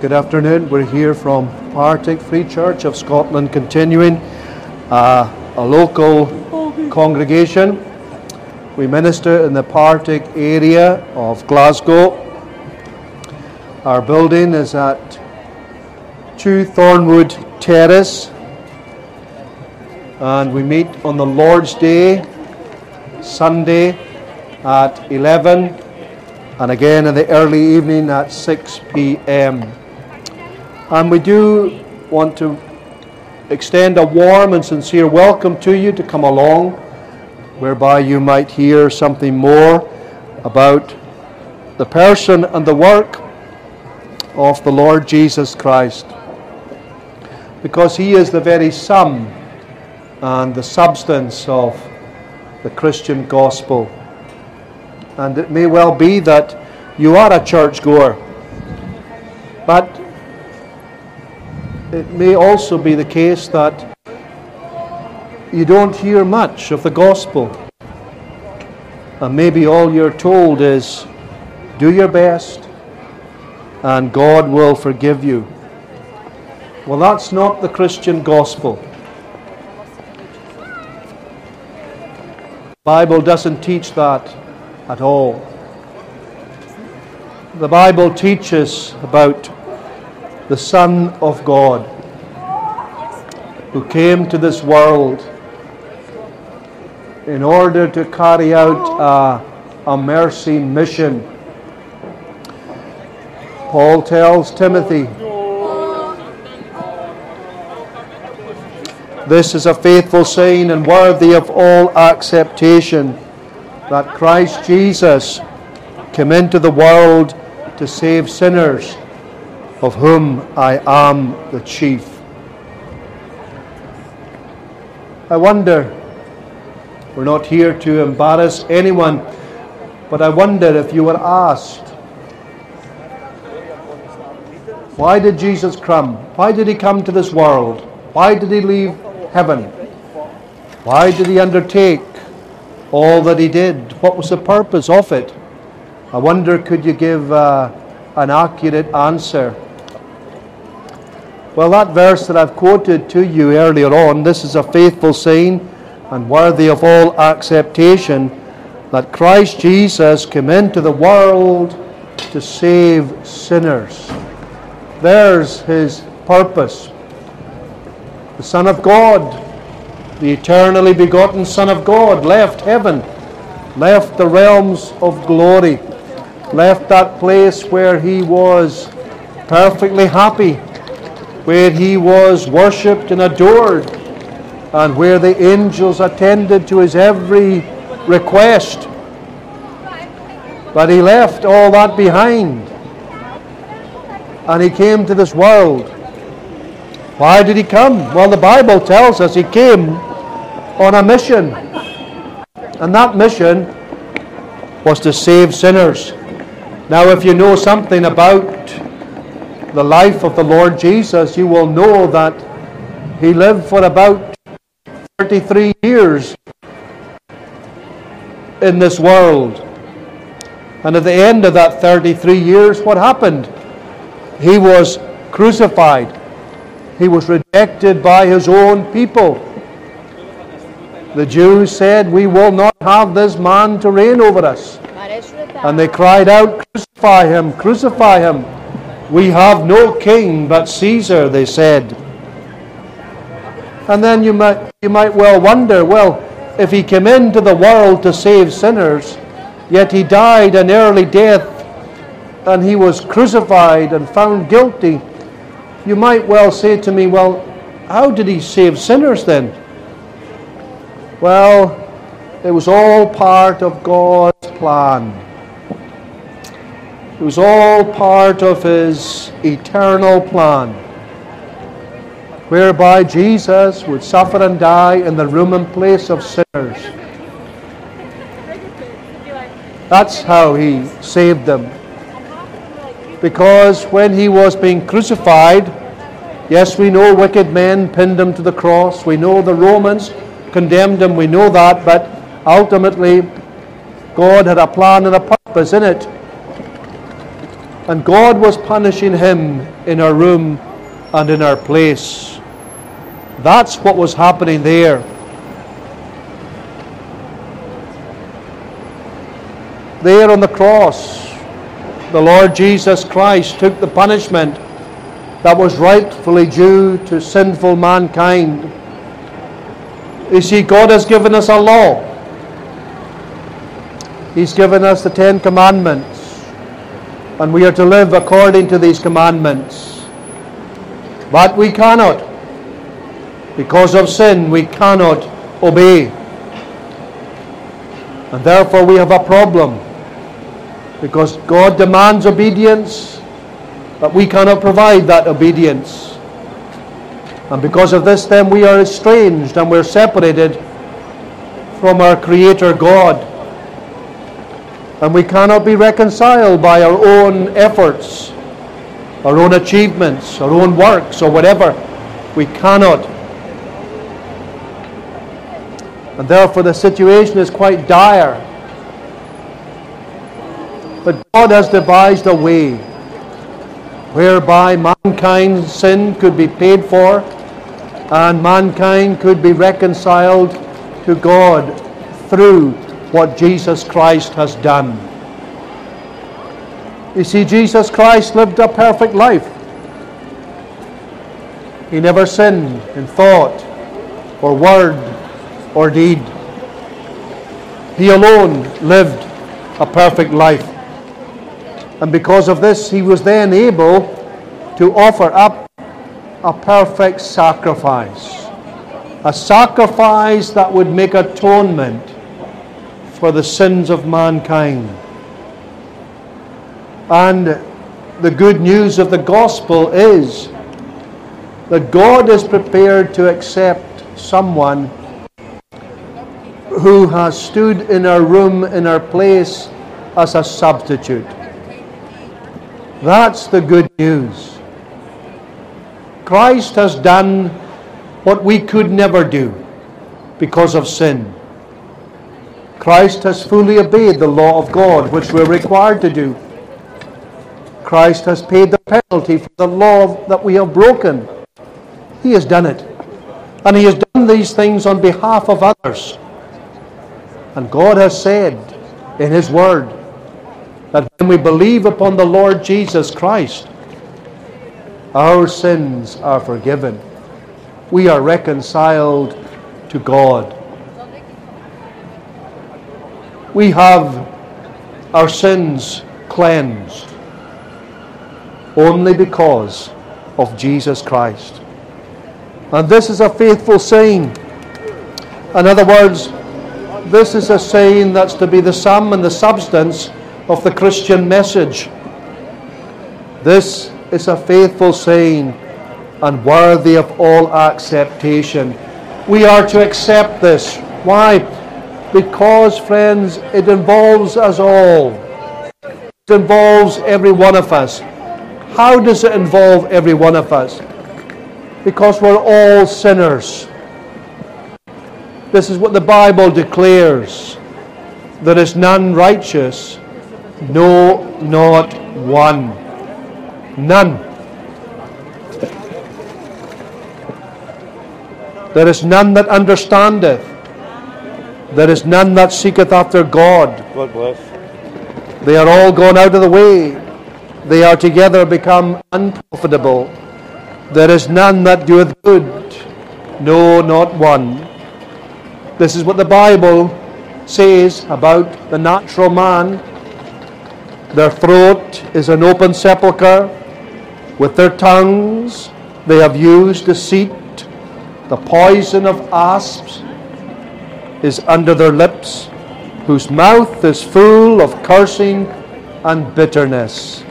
Good afternoon. We're here from Partick Free Church of Scotland, continuing uh, a local congregation. We minister in the Partick area of Glasgow. Our building is at 2 Thornwood Terrace, and we meet on the Lord's Day, Sunday at 11, and again in the early evening at 6 p.m. And we do want to extend a warm and sincere welcome to you to come along, whereby you might hear something more about the person and the work of the Lord Jesus Christ. Because he is the very sum and the substance of the Christian gospel. And it may well be that you are a churchgoer, but it may also be the case that you don't hear much of the gospel. And maybe all you're told is do your best and God will forgive you. Well, that's not the Christian gospel. The Bible doesn't teach that at all. The Bible teaches about the Son of God, who came to this world in order to carry out a, a mercy mission. Paul tells Timothy, This is a faithful saying and worthy of all acceptation that Christ Jesus came into the world to save sinners of whom I am the chief. I wonder, we're not here to embarrass anyone, but I wonder if you were asked, why did Jesus come? Why did he come to this world? Why did he leave heaven? Why did he undertake all that he did? What was the purpose of it? I wonder, could you give uh, an accurate answer? Well, that verse that I've quoted to you earlier on, this is a faithful saying and worthy of all acceptation that Christ Jesus came into the world to save sinners. There's his purpose. The Son of God, the eternally begotten Son of God, left heaven, left the realms of glory, left that place where he was perfectly happy where he was worshipped and adored, and where the angels attended to his every request. But he left all that behind, and he came to this world. Why did he come? Well, the Bible tells us he came on a mission, and that mission was to save sinners. Now, if you know something about the life of the Lord Jesus, you will know that he lived for about 33 years in this world. And at the end of that 33 years, what happened? He was crucified. He was rejected by his own people. The Jews said, We will not have this man to reign over us. And they cried out, Crucify him, crucify him. We have no king but Caesar, they said. And then you might, you might well wonder well, if he came into the world to save sinners, yet he died an early death and he was crucified and found guilty, you might well say to me, well, how did he save sinners then? Well, it was all part of God's plan. It was all part of his eternal plan, whereby Jesus would suffer and die in the room and place of sinners. That's how he saved them. Because when he was being crucified, yes, we know wicked men pinned him to the cross. We know the Romans condemned him. We know that. But ultimately, God had a plan and a purpose in it And God was punishing him in our room and in our place. That's what was happening there. There on the cross, the Lord Jesus Christ took the punishment that was rightfully due to sinful mankind. You see, God has given us a law. He's given us the Ten Commandments, and we are to live according to these commandments. But we cannot. Because of sin, we cannot obey. And therefore, we have a problem. Because God demands obedience, but we cannot provide that obedience. And because of this, then we are estranged and we're separated from our Creator God. And we cannot be reconciled by our own efforts, our own achievements, our own works, or whatever. We cannot. And therefore, the situation is quite dire. But God has devised a way whereby mankind's sin could be paid for and mankind could be reconciled to God through what Jesus Christ has done. You see, Jesus Christ lived a perfect life. He never sinned in thought or word or deed. He alone lived a perfect life. And because of this, he was then able to offer up a perfect sacrifice. A sacrifice that would make atonement for the sins of mankind. And the good news of the gospel is that God is prepared to accept someone who has stood in our room, in our place, as a substitute. That's the good news. Christ has done what we could never do because of sin. Christ has fully obeyed the law of God, which we're required to do. Christ has paid the penalty for the law that we have broken. He has done it. And He has done these things on behalf of others. And God has said in His Word that when we believe upon the Lord Jesus Christ, our sins are forgiven. We are reconciled to God. We have our sins cleansed only because of Jesus Christ. And this is a faithful saying. In other words, this is a saying that's to be the sum and the substance of the Christian message. This is a faithful saying and worthy of all acceptation. We are to accept this. Why? Because, friends, it involves us all. It involves every one of us. How does it involve every one of us? Because we're all sinners. This is what the Bible declares. There is none righteous, no, not one. None. There is none that understandeth. There is none that seeketh after God. God bless. They are all gone out of the way. They are together become unprofitable. There is none that doeth good. No, not one. This is what the Bible says about the natural man their throat is an open sepulchre. With their tongues they have used deceit. The poison of asps is under their lips, whose mouth is full of cursing and bitterness.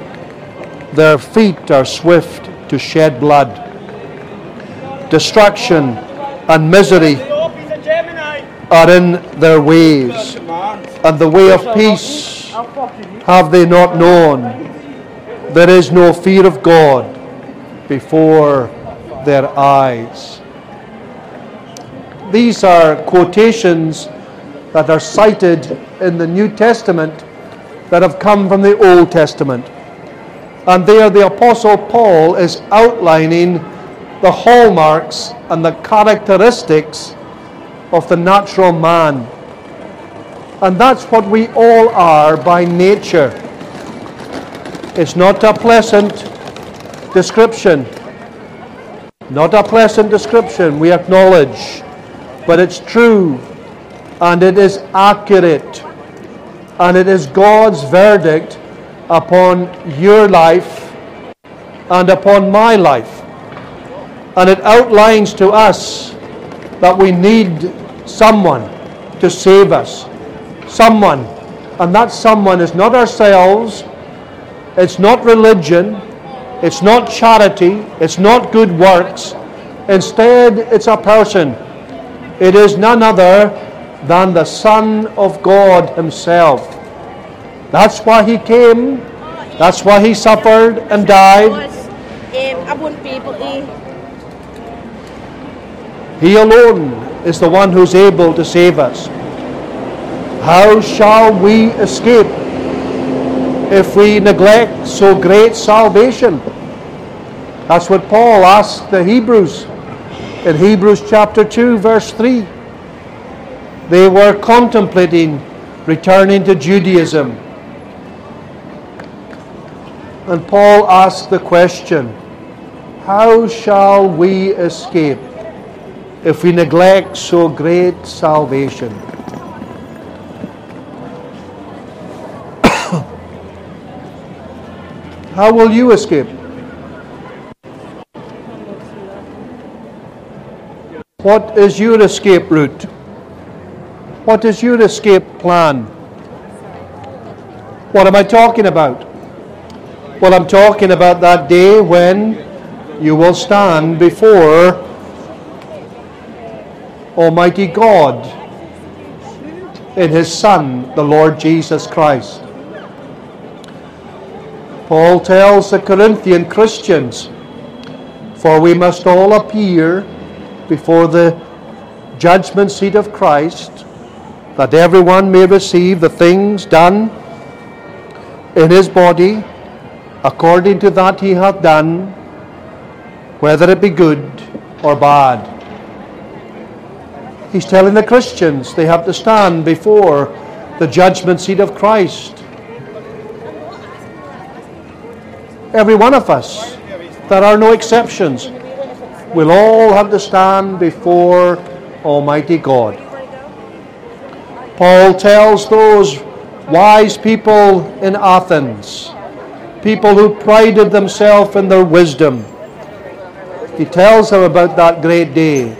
Their feet are swift to shed blood. Destruction and misery are in their ways, and the way of peace have they not known there is no fear of God before their eyes? These are quotations that are cited in the New Testament that have come from the Old Testament. And there the Apostle Paul is outlining the hallmarks and the characteristics of the natural man. And that's what we all are by nature. It's not a pleasant description. Not a pleasant description, we acknowledge. But it's true and it is accurate and it is God's verdict upon your life and upon my life. And it outlines to us that we need someone to save us. Someone. And that someone is not ourselves, it's not religion, it's not charity, it's not good works. Instead, it's a person. It is none other than the Son of God Himself. That's why He came. That's why He suffered and died. He alone is the one who's able to save us. How shall we escape if we neglect so great salvation? That's what Paul asked the Hebrews in Hebrews chapter 2, verse 3. They were contemplating returning to Judaism. And Paul asked the question How shall we escape if we neglect so great salvation? How will you escape? What is your escape route? What is your escape plan? What am I talking about? Well, I'm talking about that day when you will stand before Almighty God in His Son, the Lord Jesus Christ. Paul tells the Corinthian Christians, For we must all appear before the judgment seat of Christ that everyone may receive the things done in his body according to that he hath done, whether it be good or bad. He's telling the Christians they have to stand before the judgment seat of Christ. Every one of us, there are no exceptions, will all have to stand before Almighty God. Paul tells those wise people in Athens, people who prided themselves in their wisdom, he tells them about that great day,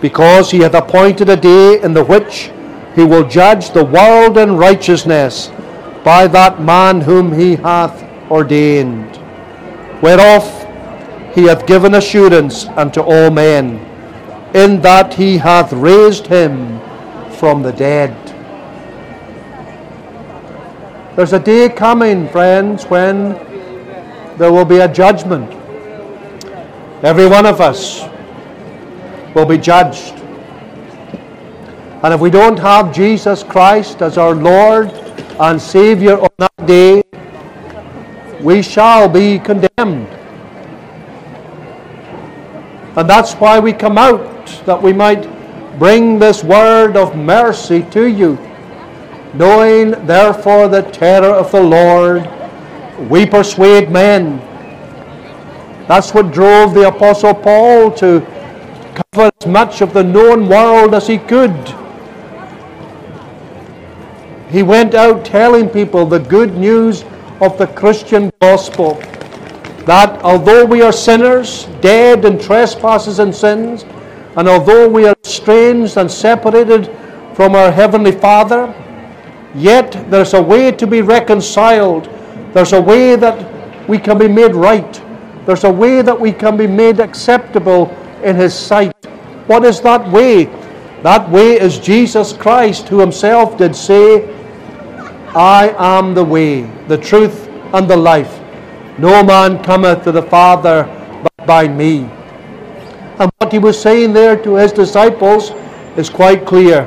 because he hath appointed a day in the which he will judge the world in righteousness by that man whom he hath ordained, whereof he hath given assurance unto all men, in that he hath raised him from the dead. There's a day coming, friends, when there will be a judgment. Every one of us will be judged. And if we don't have Jesus Christ as our Lord and Savior on that day, we shall be condemned. And that's why we come out, that we might bring this word of mercy to you. Knowing therefore the terror of the Lord, we persuade men. That's what drove the Apostle Paul to cover as much of the known world as he could. He went out telling people the good news of the Christian gospel. That although we are sinners, dead in trespasses and sins, and although we are estranged and separated from our Heavenly Father, yet there's a way to be reconciled. There's a way that we can be made right. There's a way that we can be made acceptable in His sight. What is that way? That way is Jesus Christ, who Himself did say, I am the way, the truth, and the life. No man cometh to the Father but by me. And what he was saying there to his disciples is quite clear.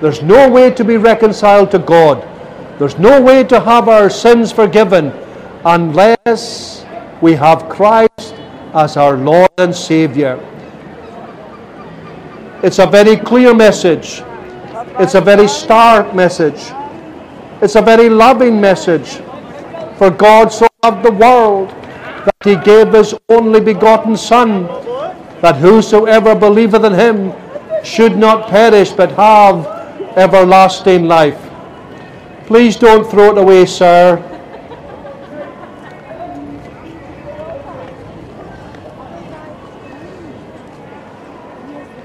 There's no way to be reconciled to God. There's no way to have our sins forgiven unless we have Christ as our Lord and Savior. It's a very clear message. It's a very stark message. It's a very loving message. For God so loved the world that he gave his only begotten Son, that whosoever believeth in him should not perish but have everlasting life. Please don't throw it away, sir.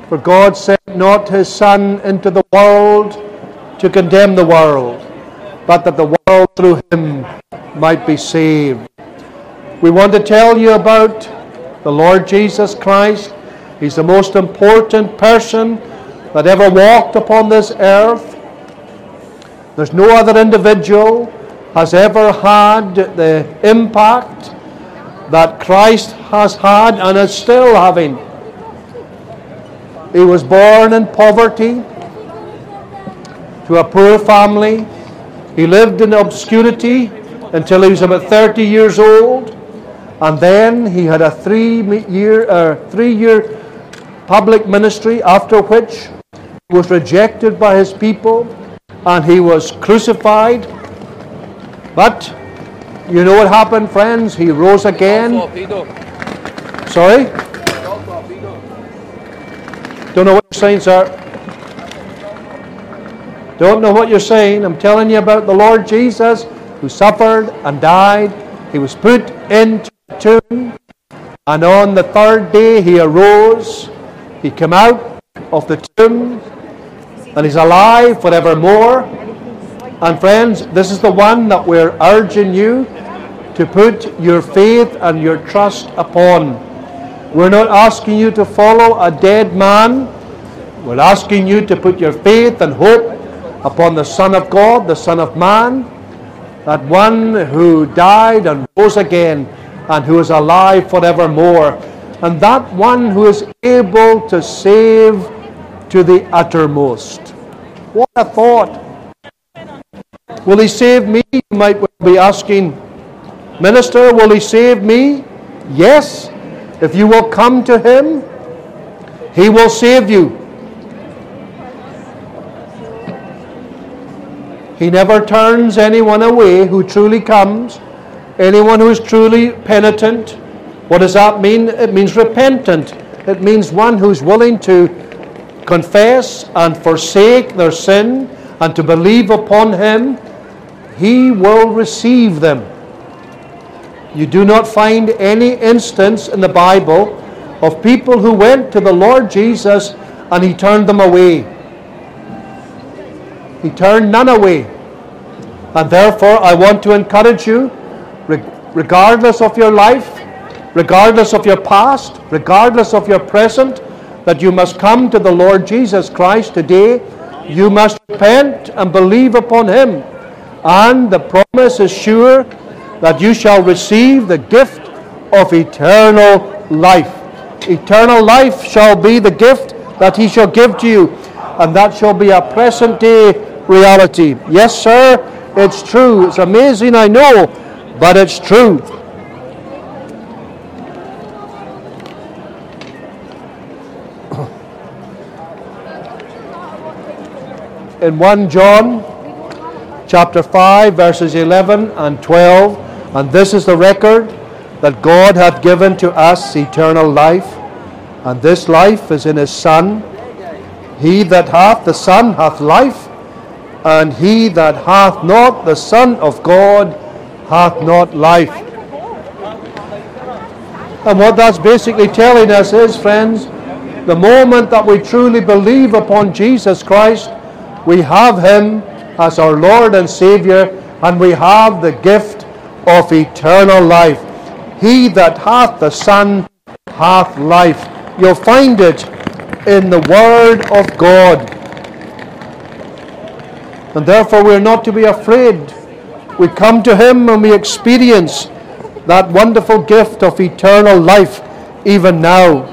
For God sent not his Son into the world to condemn the world, but that the world through him might be saved. We want to tell you about the Lord Jesus Christ. He's the most important person that ever walked upon this earth. There's no other individual has ever had the impact that Christ has had and is still having he was born in poverty to a poor family. He lived in obscurity until he was about 30 years old. And then he had a three year, uh, three year public ministry, after which he was rejected by his people and he was crucified. But you know what happened, friends? He rose again. Sorry? Don't know what you're saying, sir. Don't know what you're saying. I'm telling you about the Lord Jesus who suffered and died. He was put into a tomb. And on the third day he arose. He came out of the tomb. And he's alive forevermore. And friends, this is the one that we're urging you to put your faith and your trust upon. We're not asking you to follow a dead man. We're asking you to put your faith and hope upon the Son of God, the Son of Man, that one who died and rose again and who is alive forevermore, and that one who is able to save to the uttermost. What a thought! Will he save me? You might well be asking, Minister, will he save me? Yes. If you will come to Him, He will save you. He never turns anyone away who truly comes, anyone who is truly penitent. What does that mean? It means repentant. It means one who's willing to confess and forsake their sin and to believe upon Him. He will receive them. You do not find any instance in the Bible of people who went to the Lord Jesus and he turned them away. He turned none away. And therefore, I want to encourage you, regardless of your life, regardless of your past, regardless of your present, that you must come to the Lord Jesus Christ today. You must repent and believe upon him. And the promise is sure that you shall receive the gift of eternal life. Eternal life shall be the gift that he shall give to you, and that shall be a present day reality. Yes, sir, it's true. It's amazing, I know, but it's true. In 1 John chapter 5, verses 11 and 12, and this is the record that God hath given to us eternal life, and this life is in his Son. He that hath the Son hath life, and he that hath not the Son of God hath not life. And what that's basically telling us is, friends, the moment that we truly believe upon Jesus Christ, we have him as our Lord and Savior, and we have the gift of eternal life. He that hath the Son hath life. You'll find it in the Word of God. And therefore, we're not to be afraid. We come to Him and we experience that wonderful gift of eternal life even now.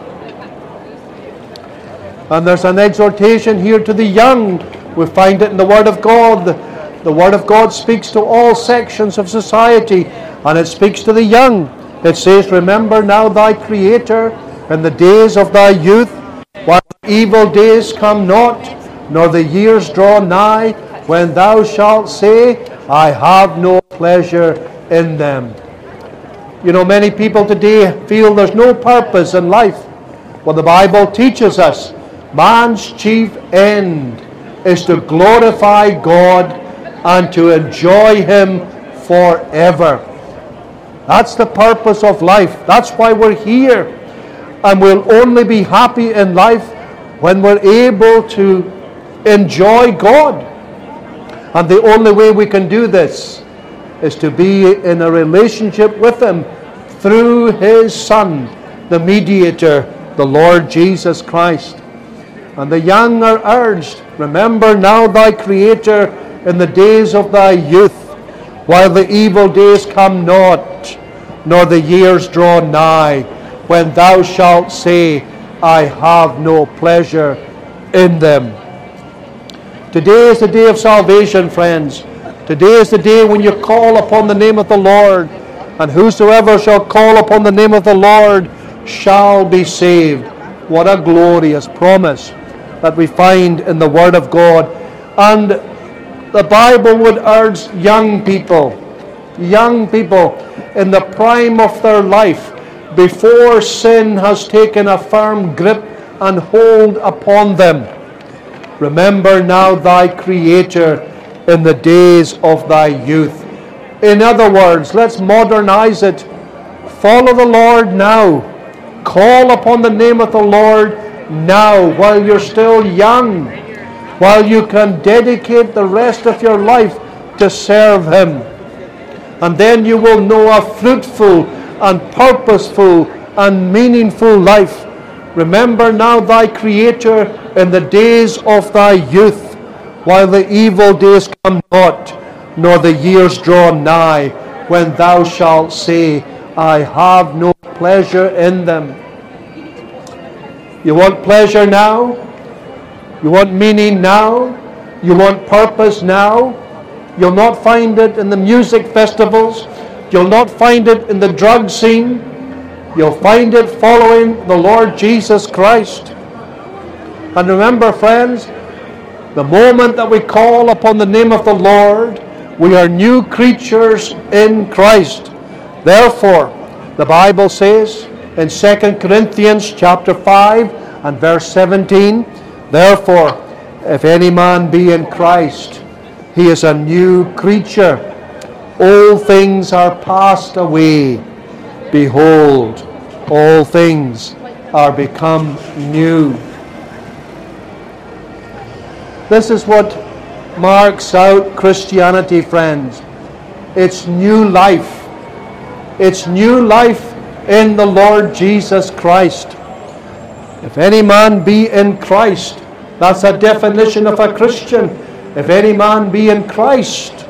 And there's an exhortation here to the young. We find it in the Word of God The Word of God speaks to all sections of society and it speaks to the young. It says, Remember now thy Creator in the days of thy youth, evil days come not, nor the years draw nigh, when thou shalt say, I have no pleasure in them. You know, many people today feel there's no purpose in life. Well, the Bible teaches us man's chief end is to glorify God and to enjoy Him forever. That's the purpose of life. That's why we're here. And we'll only be happy in life when we're able to enjoy God. And the only way we can do this is to be in a relationship with Him through His Son, the mediator, the Lord Jesus Christ. And the young are urged, Remember now thy Creator in the days of thy youth, while the evil days come not, nor the years draw nigh, when thou shalt say, I have no pleasure in them. Today is the day of salvation, friends. Today is the day when you call upon the name of the Lord, and whosoever shall call upon the name of the Lord shall be saved. What a glorious promise that we find in the Word of God. And the Bible would urge young people, young people in the prime of their life, before sin has taken a firm grip and hold upon them. Remember now thy Creator in the days of thy youth. In other words, let's modernize it. Follow the Lord now. Call upon the name of the Lord now while you're still young, while you can dedicate the rest of your life to serve Him. And then you will know a fruitful and purposeful and meaningful life. Remember now thy Creator in the days of thy youth, while the evil days come not, nor the years draw nigh, when thou shalt say, I have no pleasure in them. You want pleasure now? You want meaning now? You want purpose now? You'll not find it in the music festivals. You'll not find it in the drug scene. You'll find it following the Lord Jesus Christ. And remember, friends, the moment that we call upon the name of the Lord, we are new creatures in Christ. Therefore, the Bible says, in 2 Corinthians chapter 5 and verse 17. Therefore, if any man be in Christ, he is a new creature. All things are passed away. Behold, all things are become new. This is what marks out Christianity, friends. It's new life. It's new life in the Lord Jesus Christ. If any man be in Christ, that's a definition of a Christian. If any man be in Christ,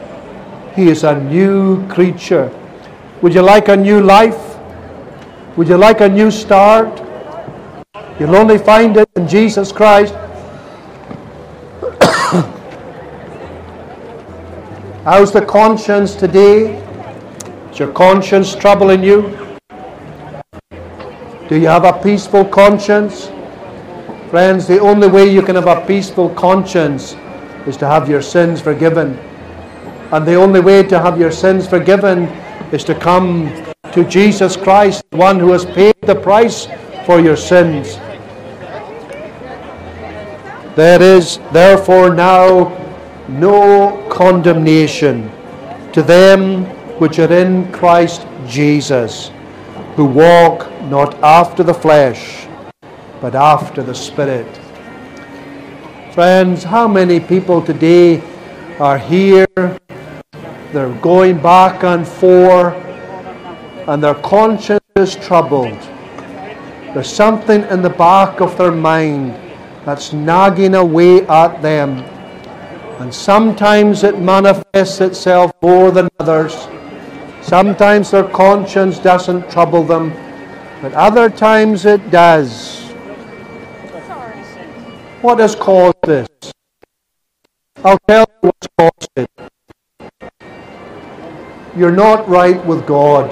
he is a new creature. Would you like a new life? Would you like a new start? You'll only find it in Jesus Christ. How's the conscience today? Is your conscience troubling you? Do you have a peaceful conscience? Friends, the only way you can have a peaceful conscience is to have your sins forgiven. And the only way to have your sins forgiven is to come to Jesus Christ, the one who has paid the price for your sins. There is therefore now no condemnation to them which are in Christ Jesus, who walk not after the flesh, but after the Spirit. Friends, how many people today are here? They're going back and forth, and their conscience is troubled. There's something in the back of their mind that's nagging away at them. And sometimes it manifests itself more than others. Sometimes their conscience doesn't trouble them but other times it does. What has caused this? I'll tell you what's caused it. You're not right with God.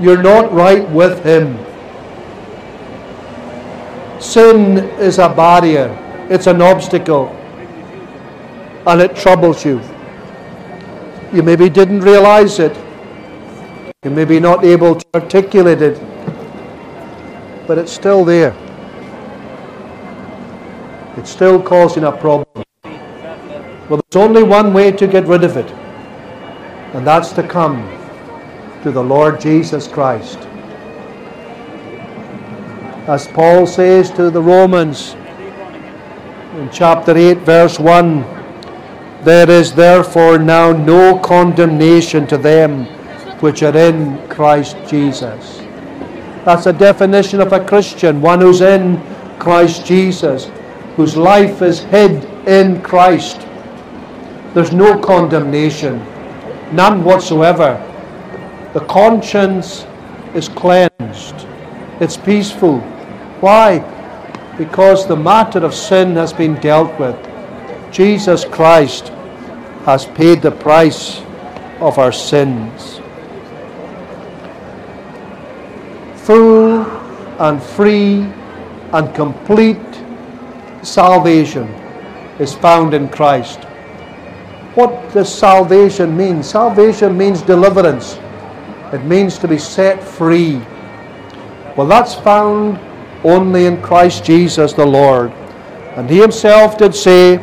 You're not right with Him. Sin is a barrier, it's an obstacle, and it troubles you. You maybe didn't realize it. You may be not able to articulate it, but it's still there. It's still causing a problem. Well, there's only one way to get rid of it, and that's to come to the Lord Jesus Christ. As Paul says to the Romans in chapter 8, verse 1 There is therefore now no condemnation to them which are in Christ Jesus. That's a definition of a Christian, one who's in Christ Jesus, whose life is hid in Christ. There's no condemnation, none whatsoever. The conscience is cleansed, it's peaceful. Why? Because the matter of sin has been dealt with. Jesus Christ has paid the price of our sins. Full and free and complete salvation is found in Christ. What does salvation mean? Salvation means deliverance. It means to be set free. Well, that's found only in Christ Jesus the Lord. And he himself did say,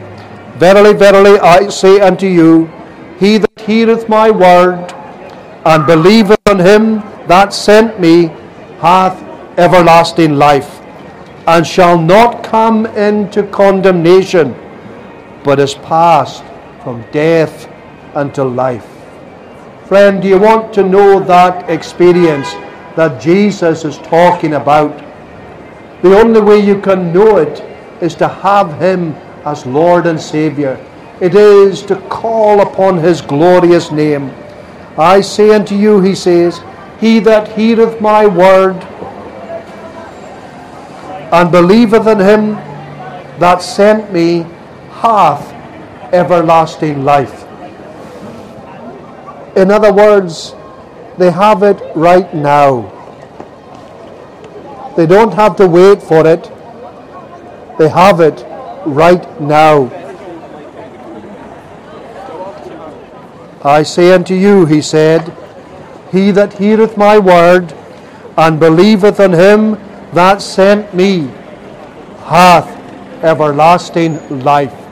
Verily, verily, I say unto you, He that heareth my word and believeth on him that sent me hath everlasting life, and shall not come into condemnation, but is passed from death unto life. Friend, do you want to know that experience that Jesus is talking about? The only way you can know it is to have Him as Lord and Saviour. It is to call upon His glorious name. I say unto you, He says, He that heareth my word and believeth in Him that sent me hath everlasting life. In other words, they have it right now. They don't have to wait for it. They have it right now. I say unto you, he said, He that heareth my word and believeth on him that sent me hath everlasting life.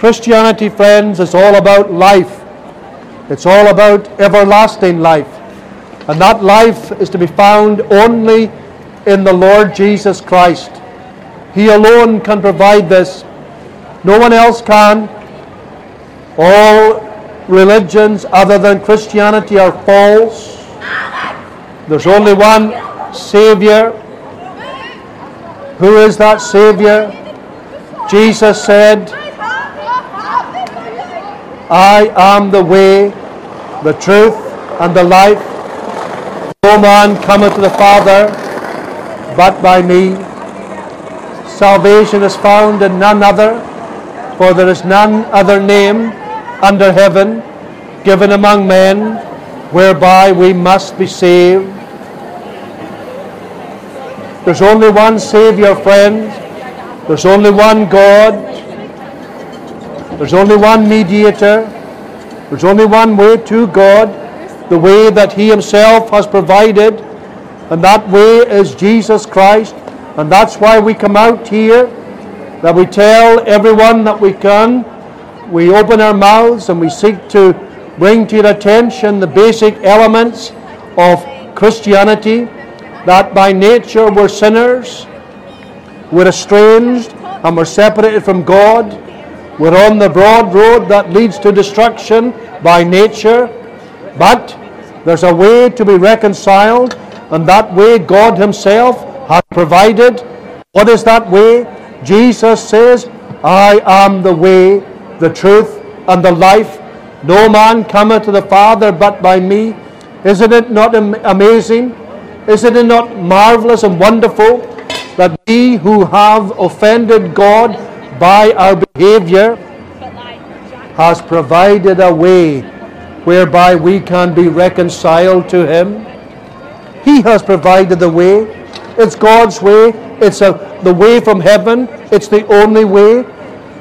Christianity, friends, is all about life. It's all about everlasting life. And that life is to be found only in the Lord Jesus Christ. He alone can provide this. No one else can. All religions other than Christianity are false. There's only one Savior. Who is that Savior? Jesus said, I am the way, the truth, and the life. No man cometh to the Father but by me. Salvation is found in none other, for there is none other name under heaven given among men whereby we must be saved. There's only one Savior, friends. There's only one God. There's only one mediator. There's only one way to God, the way that He Himself has provided, and that way is Jesus Christ. And that's why we come out here, that we tell everyone that we can. We open our mouths and we seek to bring to your attention the basic elements of Christianity that by nature we're sinners, we're estranged, and we're separated from God. We're on the broad road that leads to destruction by nature, but there's a way to be reconciled, and that way God Himself has provided. What is that way? Jesus says, I am the way, the truth, and the life. No man cometh to the Father but by me. Isn't it not amazing? Isn't it not marvelous and wonderful that we who have offended God by our behavior has provided a way whereby we can be reconciled to Him. He has provided the way. It's God's way. It's a, the way from heaven. It's the only way.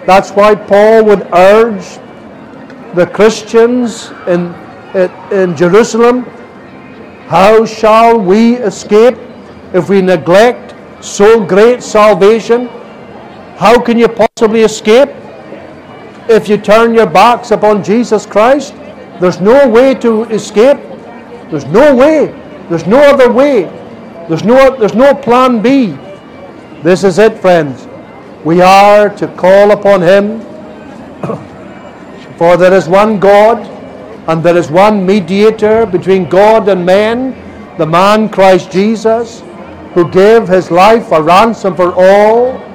That's why Paul would urge the Christians in, in Jerusalem how shall we escape if we neglect so great salvation? How can you possibly escape if you turn your backs upon Jesus Christ? There's no way to escape. There's no way. There's no other way. There's no, there's no plan B. This is it, friends. We are to call upon Him. For there is one God, and there is one mediator between God and men, the man Christ Jesus, who gave his life a ransom for all,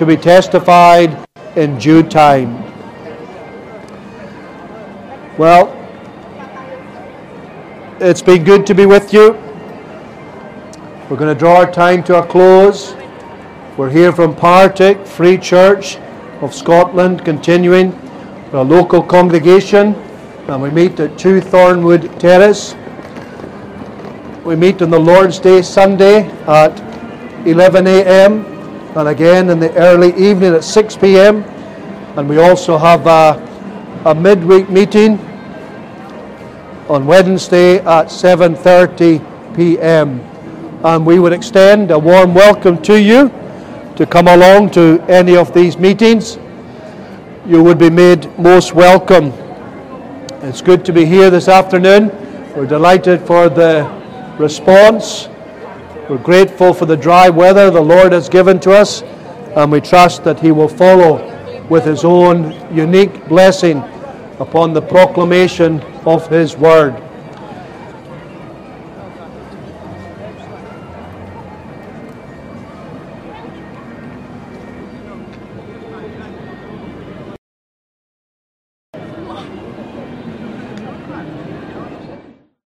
to be testified in due time. Well, it's been good to be with you. We're going to draw our time to a close. We're here from Partick Free Church of Scotland, continuing a local congregation, and we meet at 2 Thornwood Terrace. We meet on the Lord's Day Sunday at 11 a.m. and again in the early evening at 6 p.m. And we also have a, a midweek meeting on Wednesday at 7:30 p.m. And we would extend a warm welcome to you to come along to any of these meetings. You would be made most welcome. It's good to be here this afternoon. We're delighted for the response. We're grateful for the dry weather the Lord has given to us, and we trust that He will follow with His own unique blessing upon the proclamation of His Word.